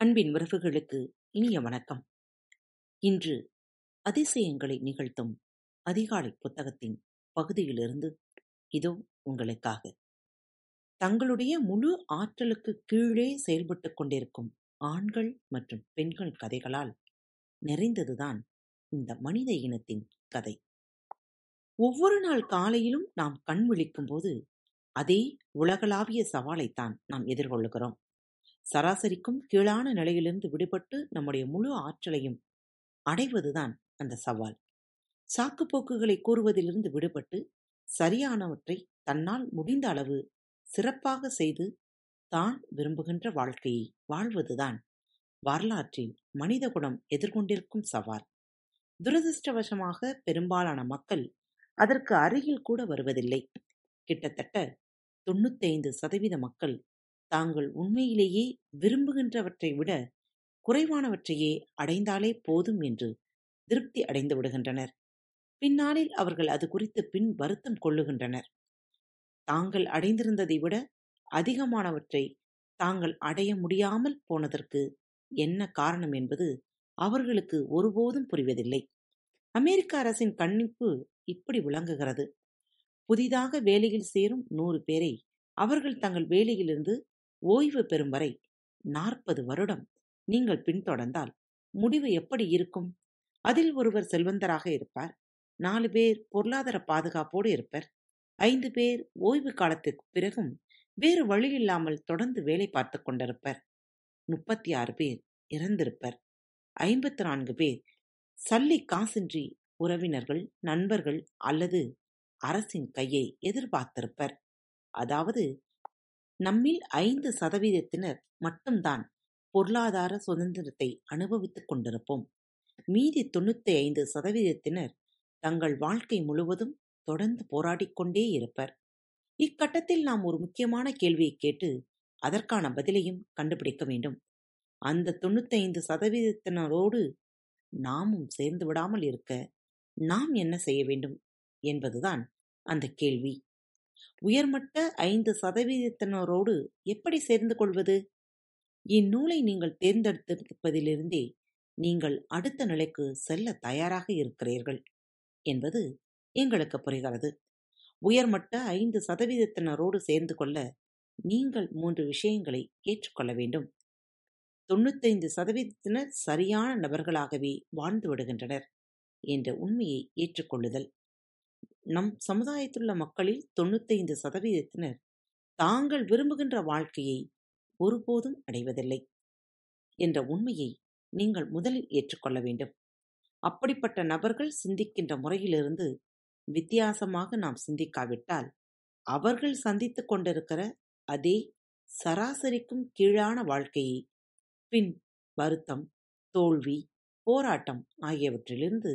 அன்பின் உறவுகளுக்கு இனிய வணக்கம். இன்று அதிசயங்களை நிகழ்த்தும் அதிகாலை புத்தகத்தின் பகுதியிலிருந்து இதோ உங்களுக்காக. தங்களுடைய முழு ஆற்றலுக்கு கீழே செயல்பட்டுக் கொண்டிருக்கும் ஆண்கள் மற்றும் பெண்கள் கதைகளால் நிறைந்ததுதான் இந்த மனித இனத்தின் கதை. ஒவ்வொரு நாள் காலையிலும் நாம் கண் விழிக்கும் போது அதே உலகளாவிய சவாலைத்தான் நாம் எதிர்கொள்ளுகிறோம். சராசரிக்கும் கீழான நிலையிலிருந்து விடுபட்டு நம்முடைய முழு ஆற்றலையும் அடைவதுதான் அந்த சவால். சாக்குப்போக்குகளை கூறுவதிலிருந்து விடுபட்டு சரியானவற்றை தன்னால் முடிந்த அளவு சிறப்பாக செய்து தான் விரும்புகின்ற வாழ்க்கையை வாழ்வதுதான் வரலாற்றில் மனிதகுலம் எதிர்கொண்டிருக்கும் சவால். துரதிருஷ்டவசமாக பெரும்பாலான மக்கள் அதற்கு அருகில் கூட வருவதில்லை. கிட்டத்தட்ட தொண்ணூத்தைந்து சதவீத மக்கள் தாங்கள் உண்மையிலேயே விரும்புகின்றவற்றை விட குறைவானவற்றையே அடைந்தாலே போதும் என்று திருப்தி அடைந்து விடுகின்றனர். பின்னாளில் அவர்கள் அது குறித்து பின் வருத்தம் கொள்ளுகின்றனர். தாங்கள் அடைந்திருந்ததை விட அதிகமானவற்றை தாங்கள் அடைய முடியாமல் போனதற்கு என்ன காரணம் என்பது அவர்களுக்கு ஒருபோதும் புரிவதில்லை. அமெரிக்க அரசின் கண்ணிப்பு இப்படி விளங்குகிறது. புதிதாக வேலையில் சேரும் நூறு பேரை அவர்கள் தங்கள் வேலையிலிருந்து ஓய்வு பெறும் வரை நாற்பது வருடம் நீங்கள் பின்தொடர்ந்தால் முடிவு எப்படி இருக்கும்? அதில் ஒருவர் செல்வந்தராக இருப்பார். நாலு பேர் பொருளாதார பாதுகாப்போடு இருப்பர். ஐந்து பேர் ஓய்வு காலத்திற்கு பிறகும் வேறு வழியில்லாமல் தொடர்ந்து வேலை பார்த்து கொண்டிருப்பர். முப்பத்தி ஆறு பேர் இறந்திருப்பர். ஐம்பத்தி நான்கு பேர் சல்லி காசின்றி உறவினர்கள் நண்பர்கள் அல்லது அரசின் கையை எதிர்பார்த்திருப்பர். அதாவது நம்மில் ஐந்து சதவீதத்தினர் மட்டும்தான் பொருளாதார சுதந்திரத்தை அனுபவித்துக் கொண்டிருப்போம். மீதி தொண்ணூத்தி ஐந்து சதவீதத்தினர் தங்கள் வாழ்க்கை முழுவதும் தொடர்ந்து போராடிக்கொண்டே இருப்பர். இக்கட்டத்தில் நாம் ஒரு முக்கியமான கேள்வியை கேட்டு அதற்கான பதிலையும் கண்டுபிடிக்க வேண்டும். அந்த தொண்ணூத்தைந்து சதவீதத்தினரோடு நாமும் சேர்ந்து விடாமல் இருக்க நாம் என்ன செய்ய வேண்டும் என்பதுதான் அந்த கேள்வி. உயர்மட்ட ஐந்து சதவீதத்தினரோடு எப்படி சேர்ந்து கொள்வது? இந்நூலை நீங்கள் தேர்ந்தெடுத்திருப்பதிலிருந்தே நீங்கள் அடுத்த நிலைக்கு செல்ல தயாராக இருக்கிறீர்கள் என்பது எங்களுக்கு புரிகிறது. உயர்மட்ட ஐந்து சதவீதத்தினரோடு சேர்ந்து கொள்ள நீங்கள் மூன்று விஷயங்களை ஏற்றுக்கொள்ள வேண்டும். தொண்ணூத்தைந்து சதவீதத்தினர் சரியான நபர்களாகவே வாழ்ந்து விடுகின்றனர் என்ற உண்மையை ஏற்றுக்கொள்ளுதல் நம் சமுதாயத்திலுள்ள மக்களில் தொண்ணூத்தைந்து சதவீதத்தினர் தாங்கள் விரும்புகின்ற வாழ்க்கையை ஒருபோதும் அடைவதில்லை என்ற உண்மையை நீங்கள் முதலில் ஏற்றுக்கொள்ள வேண்டும். அப்படிப்பட்ட நபர்கள் சிந்திக்கின்ற முறையிலிருந்து வித்தியாசமாக நாம் சிந்திக்காவிட்டால் அவர்கள் சந்தித்து கொண்டிருக்கிற அதே சராசரிக்கும் கீழான வாழ்க்கையை பின் வருத்தம் தோல்வி போராட்டம் ஆகியவற்றிலிருந்து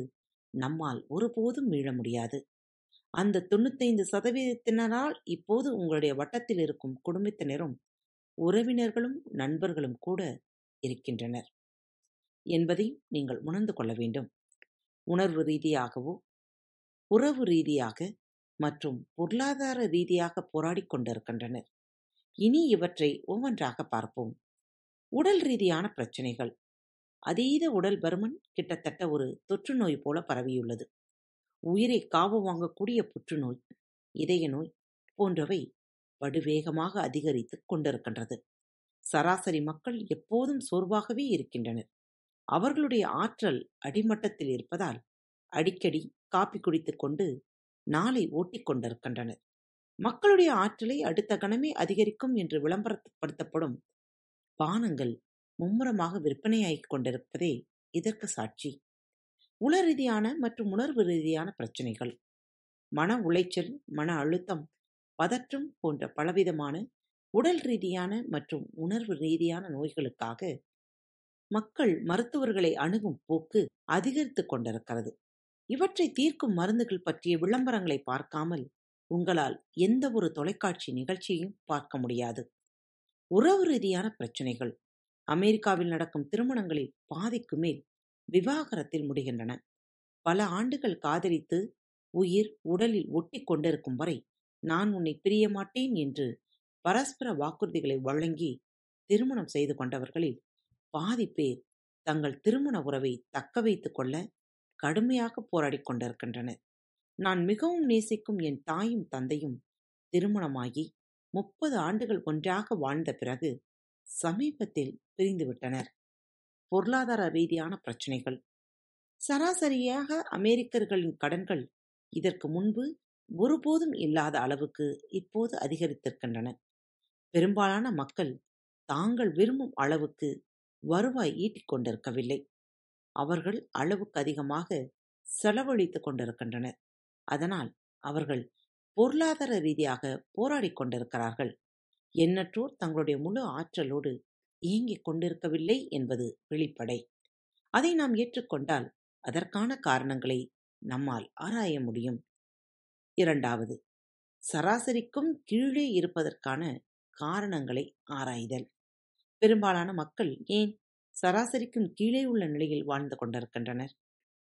நம்மால் ஒருபோதும் மீள முடியாது. அந்த தொண்ணூத்தைந்து சதவீதத்தினரால் இப்போது உங்களுடைய வட்டத்தில் இருக்கும் குடும்பத்தினரும் உறவினர்களும் நண்பர்களும் கூட இருக்கின்றனர் என்பதையும் நீங்கள் உணர்ந்து கொள்ள வேண்டும். உணர்வு ரீதியாகவோ உறவு ரீதியாக மற்றும் பொருளாதார ரீதியாக போராடி கொண்டிருக்கின்றனர். இனி இவற்றை ஒவ்வொன்றாக பார்ப்போம். உடல் ரீதியான பிரச்சனைகள். அதீத உடல் பருமன் கிட்டத்தட்ட ஒரு தொற்று நோய் போல பரவியுள்ளது. உயிரை காவு வாங்கக்கூடிய புற்றுநோய் இதய நோய் போன்றவை படுவேகமாக அதிகரித்துக் கொண்டிருக்கின்றது. சராசரி மக்கள் எப்போதும் சோர்வாகவே இருக்கின்றனர். அவர்களுடைய ஆற்றல் அடிமட்டத்தில் இருப்பதால் அடிக்கடி காப்பி குடித்துக் கொண்டு நாளை ஓட்டிக் கொண்டிருக்கின்றனர். மக்களுடைய ஆற்றலை அடுத்த கணமே அதிகரிக்கும் என்று விளம்பரப்படுத்தப்படும் பானங்கள் மும்முரமாக விற்பனையாகிக் கொண்டிருப்பதே இதற்கு சாட்சி. உள ரீதியான மற்றும் உணர்வு ரீதியான பிரச்சனைகள். மன உளைச்சல் மன அழுத்தம் பதற்றம் போன்ற பலவிதமான உடல் ரீதியான மற்றும் உணர்வு ரீதியான நோய்களுக்காக மக்கள் மருத்துவர்களை அணுகும் போக்கு அதிகரித்துக் கொண்டிருக்கிறது. இவற்றை தீர்க்கும் மருந்துகள் பற்றிய விளம்பரங்களை பார்க்காமல் உங்களால் எந்த ஒரு தொலைக்காட்சி நிகழ்ச்சியையும் பார்க்க முடியாது. உறவு ரீதியான பிரச்சனைகள். அமெரிக்காவில் நடக்கும் திருமணங்களில் பாதிக்கு மேல் விவாகரத்தில் முடிகின்றன. பல ஆண்டுகள் காதலித்து உயிர் உடலில் ஒட்டி கொண்டிருக்கும் வரை நான் உன்னை பிரிய மாட்டேன் என்று பரஸ்பர வாக்குறுதிகளை வழங்கி திருமணம் செய்து கொண்டவர்களில் பாதி பேர் தங்கள் திருமண உறவை தக்க வைத்துக் கொள்ள கடுமையாக போராடி கொண்டிருக்கின்றனர். நான் மிகவும் நேசிக்கும் என் தாயும் தந்தையும் திருமணமாகி முப்பது ஆண்டுகள் ஒன்றாக வாழ்ந்த பிறகு சமீபத்தில் பிரிந்துவிட்டனர் பொருளாதார ரீதியான பிரச்சனைகள். சராசரியாக அமெரிக்கர்களின் கடன்கள் இதற்கு முன்பு ஒருபோதும் இல்லாத அளவுக்கு இப்போது அதிகரித்திருக்கின்றன. பெரும்பாலான மக்கள் தாங்கள் விரும்பும் அளவுக்கு வருவாய் ஈட்டிக் கொண்டிருக்கவில்லை. அவர்கள் அளவுக்கு அதிகமாக செலவழித்துக் கொண்டிருக்கின்றனர். அதனால் அவர்கள் பொருளாதார ரீதியாக போராடிக் கொண்டிருக்கிறார்கள். எண்ணற்றோர் தங்களுடைய முழு ஆற்றலோடு இயங்கிக் கொண்டிருக்கவில்லை என்பது வெளிப்படை. அதை நாம் ஏற்றுக்கொண்டால் அதற்கான காரணங்களை நம்மால் ஆராய முடியும். இரண்டாவது சராசரிக்கும் கீழே இருப்பதற்கான காரணங்களை ஆராய்தல். பெரும்பாலான மக்கள் ஏன் சராசரிக்கும் கீழே உள்ள நிலையில் வாழ்ந்து கொண்டிருக்கின்றனர்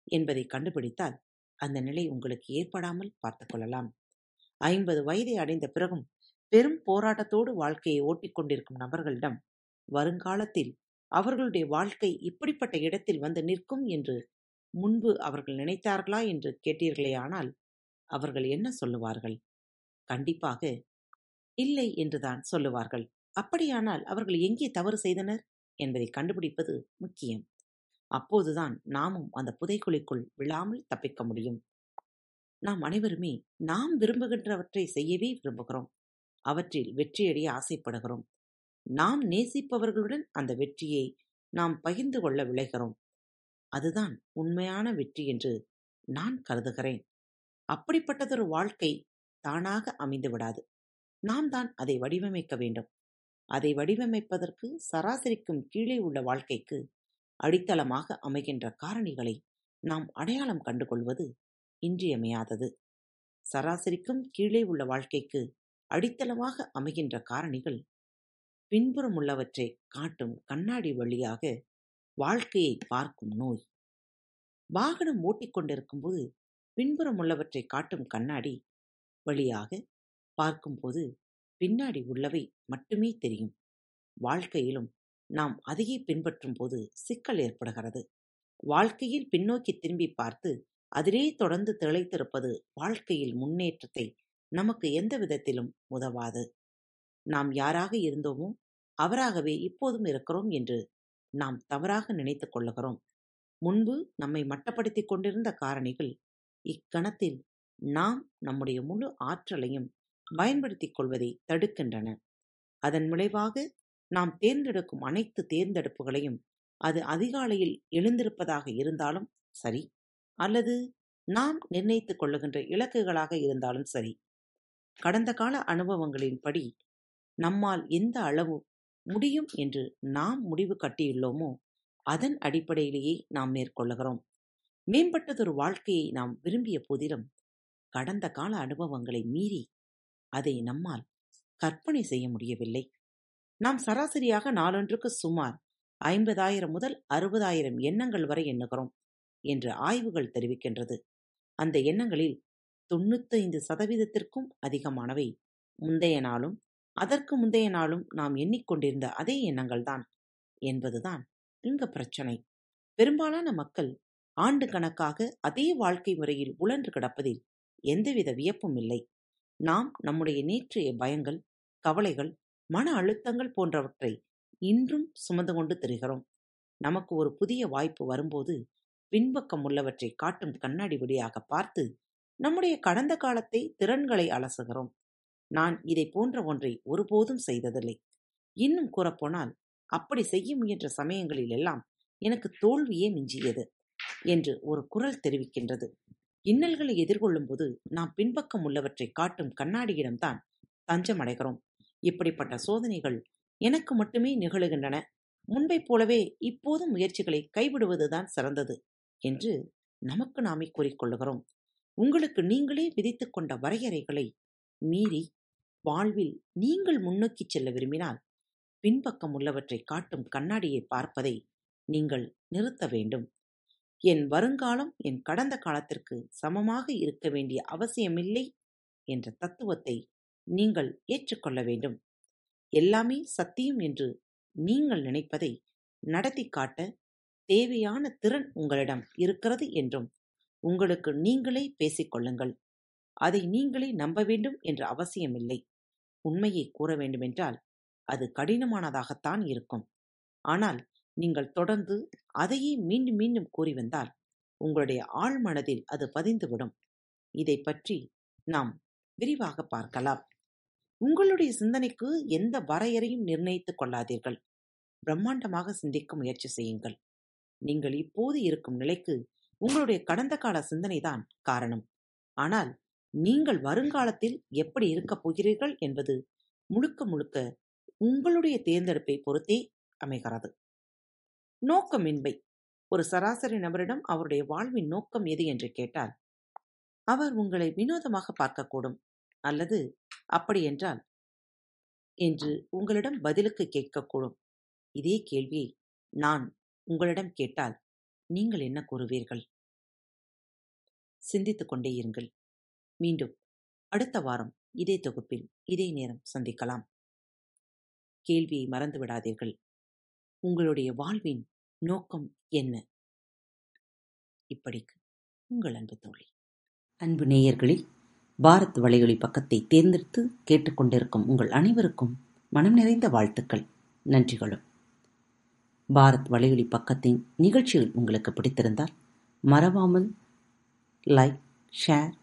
என்பதை கண்டுபிடித்தால் அந்த நிலை உங்களுக்கு ஏற்படாமல் பார்த்துக்கொள்ளலாம் ஐம்பது வயதை அடைந்த பிறகும் பெரும் போராட்டத்தோடு வாழ்க்கையை ஓட்டிக் கொண்டிருக்கும் நபர்களிடம் வருங்காலத்தில் அவர்களுடைய வாழ்க்கை இப்படிப்பட்ட இடத்தில் வந்து நிற்கும் என்று முன்பு அவர்கள் நினைத்தார்களா என்று கேட்டீர்களேயானால் அவர்கள் என்ன சொல்லுவார்கள்? கண்டிப்பாக இல்லை என்றுதான் சொல்லுவார்கள். அப்படியானால் அவர்கள் எங்கே தவறு செய்தனர் என்பதை கண்டுபிடிப்பது முக்கியம். அப்போதுதான் நாமும் அந்த புதைக்குழிக்குள் விழாமல் தப்பிக்க முடியும். நாம் அனைவருமே நாம் விரும்புகின்றவற்றை செய்யவே விரும்புகிறோம். அவற்றில் வெற்றியடைய ஆசைப்படுகிறோம். நாம் நேசிப்பவர்களுடன் அந்த வெற்றியை நாம் பகிர்ந்து கொள்ள விளைகிறோம். அதுதான் உண்மையான வெற்றி என்று நான் கருதுகிறேன். அப்படிப்பட்டதொரு வாழ்க்கை தானாக அமைந்து விடாது. நாம் தான் அதை வடிவமைக்க வேண்டும். அதை வடிவமைப்பதற்கு சராசரிக்கும் கீழே உள்ள வாழ்க்கைக்கு அடித்தளமாக அமைகின்ற காரணிகளை நாம் அடையாளம் கண்டுகொள்வது இன்றியமையாதது. சராசரிக்கும் கீழே உள்ள வாழ்க்கைக்கு அடித்தளமாக அமைகின்ற காரணிகள் பின்புறம் உள்ளவற்றை காட்டும் கண்ணாடி வழியாக வாழ்க்கையை பார்க்கும் நோய். வாகனம் ஓட்டிக்கொண்டிருக்கும்போது பின்புறம் உள்ளவற்றை காட்டும் கண்ணாடி வழியாக பார்க்கும்போது பின்னாடி உள்ளவை மட்டுமே தெரியும். வாழ்க்கையிலும் நாம் அதையே பின்பற்றும் போது சிக்கல் ஏற்படுகிறது. வாழ்க்கையில் பின்னோக்கி திரும்பி பார்த்து அதிலே தொடர்ந்து திளைத்திருப்பது வாழ்க்கையில் முன்னேற்றத்தை நமக்கு எந்த விதத்திலும் உதவாது. நாம் யாராக இருந்தோமோ அவராகவே இப்போதும் இருக்கிறோம் என்று நாம் தவறாக நினைத்து கொள்ளுகிறோம். முன்பு நம்மை மட்டப்படுத்திக் கொண்டிருந்த காரணிகள் இக்கணத்தில் நாம் நம்முடைய முழு ஆற்றலையும் பயன்படுத்திக் கொள்வதை தடுக்கின்றன. அதன் விளைவாக நாம் தேர்ந்தெடுக்கும் அனைத்து தேர்ந்தெடுப்புகளையும் அது அதிகாலையில் எழுந்திருப்பதாக இருந்தாலும் சரி அல்லது நாம் நிர்ணயித்துக் கொள்ளுகின்ற இலக்குகளாக இருந்தாலும் சரி. கடந்த கால அனுபவங்களின்படி நம்மால் எந்த அளவு முடியும் என்று நாம் முடிவு கட்டியுள்ளோமோ அதன் அடிப்படையிலேயே நாம் மேற்கொள்ளுகிறோம். மேம்பட்டதொரு வாழ்க்கையை நாம் விரும்பிய போதிலும் கடந்த கால அனுபவங்களை மீறி அதை நம்மால் கற்பனை செய்ய முடியவில்லை. நாம் சராசரியாக நாளொன்றுக்கு சுமார் ஐம்பதாயிரம் முதல் அறுபதாயிரம் எண்ணங்கள் வரை எண்ணுகிறோம் என்று ஆய்வுகள் தெரிவிக்கின்றது. அந்த எண்ணங்களில் தொண்ணூத்தைந்து சதவீதத்திற்கும் அதிகமானவை முந்தைய நாளும் அதற்கு முந்தைய நாளும் நாம் எண்ணிக்கொண்டிருந்த அதே எண்ணங்கள்தான் என்பதுதான் இங்க பிரச்சனை. பெரும்பாலான மக்கள் ஆண்டு கணக்காக அதே வாழ்க்கை முறையில் உழன்று கிடப்பதில் எந்தவித வியப்பும் இல்லை. நாம் நம்முடைய நேற்றைய பயங்கள் கவலைகள் மன அழுத்தங்கள் போன்றவற்றை இன்றும் சுமந்து கொண்டு திரிகிறோம். நமக்கு ஒரு புதிய வாய்ப்பு வரும்போது பின்பக்கம் உள்ளவற்றை காட்டும் கண்ணாடி வழியாக பார்த்து நம்முடைய கடந்த காலத்தை திறன்களை அலசுகிறோம். நான் இதை போன்ற ஒன்றை ஒருபோதும் செய்ததில்லை. இன்னும் கூறப்போனால் அப்படி செய்ய முயன்ற சமயங்களில் எல்லாம் எனக்கு தோல்வியே மிஞ்சியது என்று ஒரு குரல் தெரிவிக்கின்றது. இன்னல்களை எதிர்கொள்ளும் போது நாம் பின்பக்கம் உள்ளவற்றை காட்டும் கண்ணாடியிடம்தான் தஞ்சம் அடைகிறோம் இப்படிப்பட்ட சோதனைகள் எனக்கு மட்டுமே நிகழுகின்றன. முன்பைப் போலவே இப்போதும் முயற்சிகளை கைவிடுவதுதான் சிறந்தது என்று நமக்கு நாமே கூறிக்கொள்ளுகிறோம் உங்களுக்கு நீங்களே விதித்துக் கொண்ட வரையறைகளை மீறி வாழ்வில் நீங்கள் முன்னோக்கிச் செல்ல விரும்பினால் பின்பக்கம் உள்ளவற்றை காட்டும் கண்ணாடியை பார்ப்பதை நீங்கள் நிறுத்த வேண்டும். என் வருங்காலம் என் கடந்த காலத்திற்கு சமமாக இருக்க வேண்டிய அவசியமில்லை என்ற தத்துவத்தை நீங்கள் ஏற்றுக்கொள்ள வேண்டும். எல்லாமே சத்தியம் என்று நீங்கள் நினைப்பதை நடத்தி காட்ட தேவையான திறன் உங்களிடம் இருக்கிறது என்றும் உங்களுக்கு நீங்களே பேசிக்கொள்ளுங்கள் அதை நீங்களே நம்ப வேண்டும் என்ற அவசியமில்லை. உண்மையை கூற வேண்டுமென்றால் அது கடினமானதாகத்தான் இருக்கும். ஆனால் நீங்கள் தொடர்ந்து அதையே மீண்டும் மீண்டும் கூறி வந்தால் உங்களுடைய ஆழ்மனதில் அது பதிந்துவிடும். இதை பற்றி நாம் விரிவாக பார்க்கலாம். உங்களுடைய சிந்தனைக்கு எந்த வரையறையும் நிர்ணயித்துக் கொள்ளாதீர்கள். பிரம்மாண்டமாக சிந்திக்க முயற்சி செய்யுங்கள். நீங்கள் இப்போது இருக்கும் நிலைக்கு உங்களுடைய கடந்த கால சிந்தனைதான் காரணம். ஆனால் நீங்கள் வருங்காலத்தில் எப்படி இருக்கப் போகிறீர்கள் என்பது முழுக்க முழுக்க உங்களுடைய தேர்ந்தெடுப்பை பொறுத்தே அமைகிறது. நோக்கமின்மை. ஒரு சராசரி நபரிடம் அவருடைய வாழ்வின் நோக்கம் எது என்று கேட்டால் அவர் உங்களை வினோதமாக பார்க்கக்கூடும் அல்லது அப்படியென்றால் என்று உங்களிடம் பதிலுக்கு கேட்கக்கூடும். இதே கேள்வியை நான் உங்களிடம் கேட்டால் நீங்கள் என்ன கூறுவீர்கள்? சிந்தித்துக் கொண்டே இருங்கள். மீண்டும் அடுத்த வாரம் இதே தொகுப்பில் இதே நேரம் சந்திக்கலாம். கேள்வியை மறந்து விடாதீர்கள். உங்களுடைய வாழ்வின் நோக்கம் என்ன? இப்படிக்கு உங்கள் அன்பு தோழி. அன்பு நேயர்களில் பாரத் வலையொலி பக்கத்தை தேர்ந்தெடுத்து கேட்டுக்கொண்டிருக்கும் உங்கள் அனைவருக்கும் மனம் நிறைந்த வாழ்த்துக்கள் நன்றிகளும். பாரத் வலையொலி பக்கத்தின் நிகழ்ச்சிகள் உங்களுக்கு பிடித்திருந்தால் மறவாமல் லைக் ஷேர்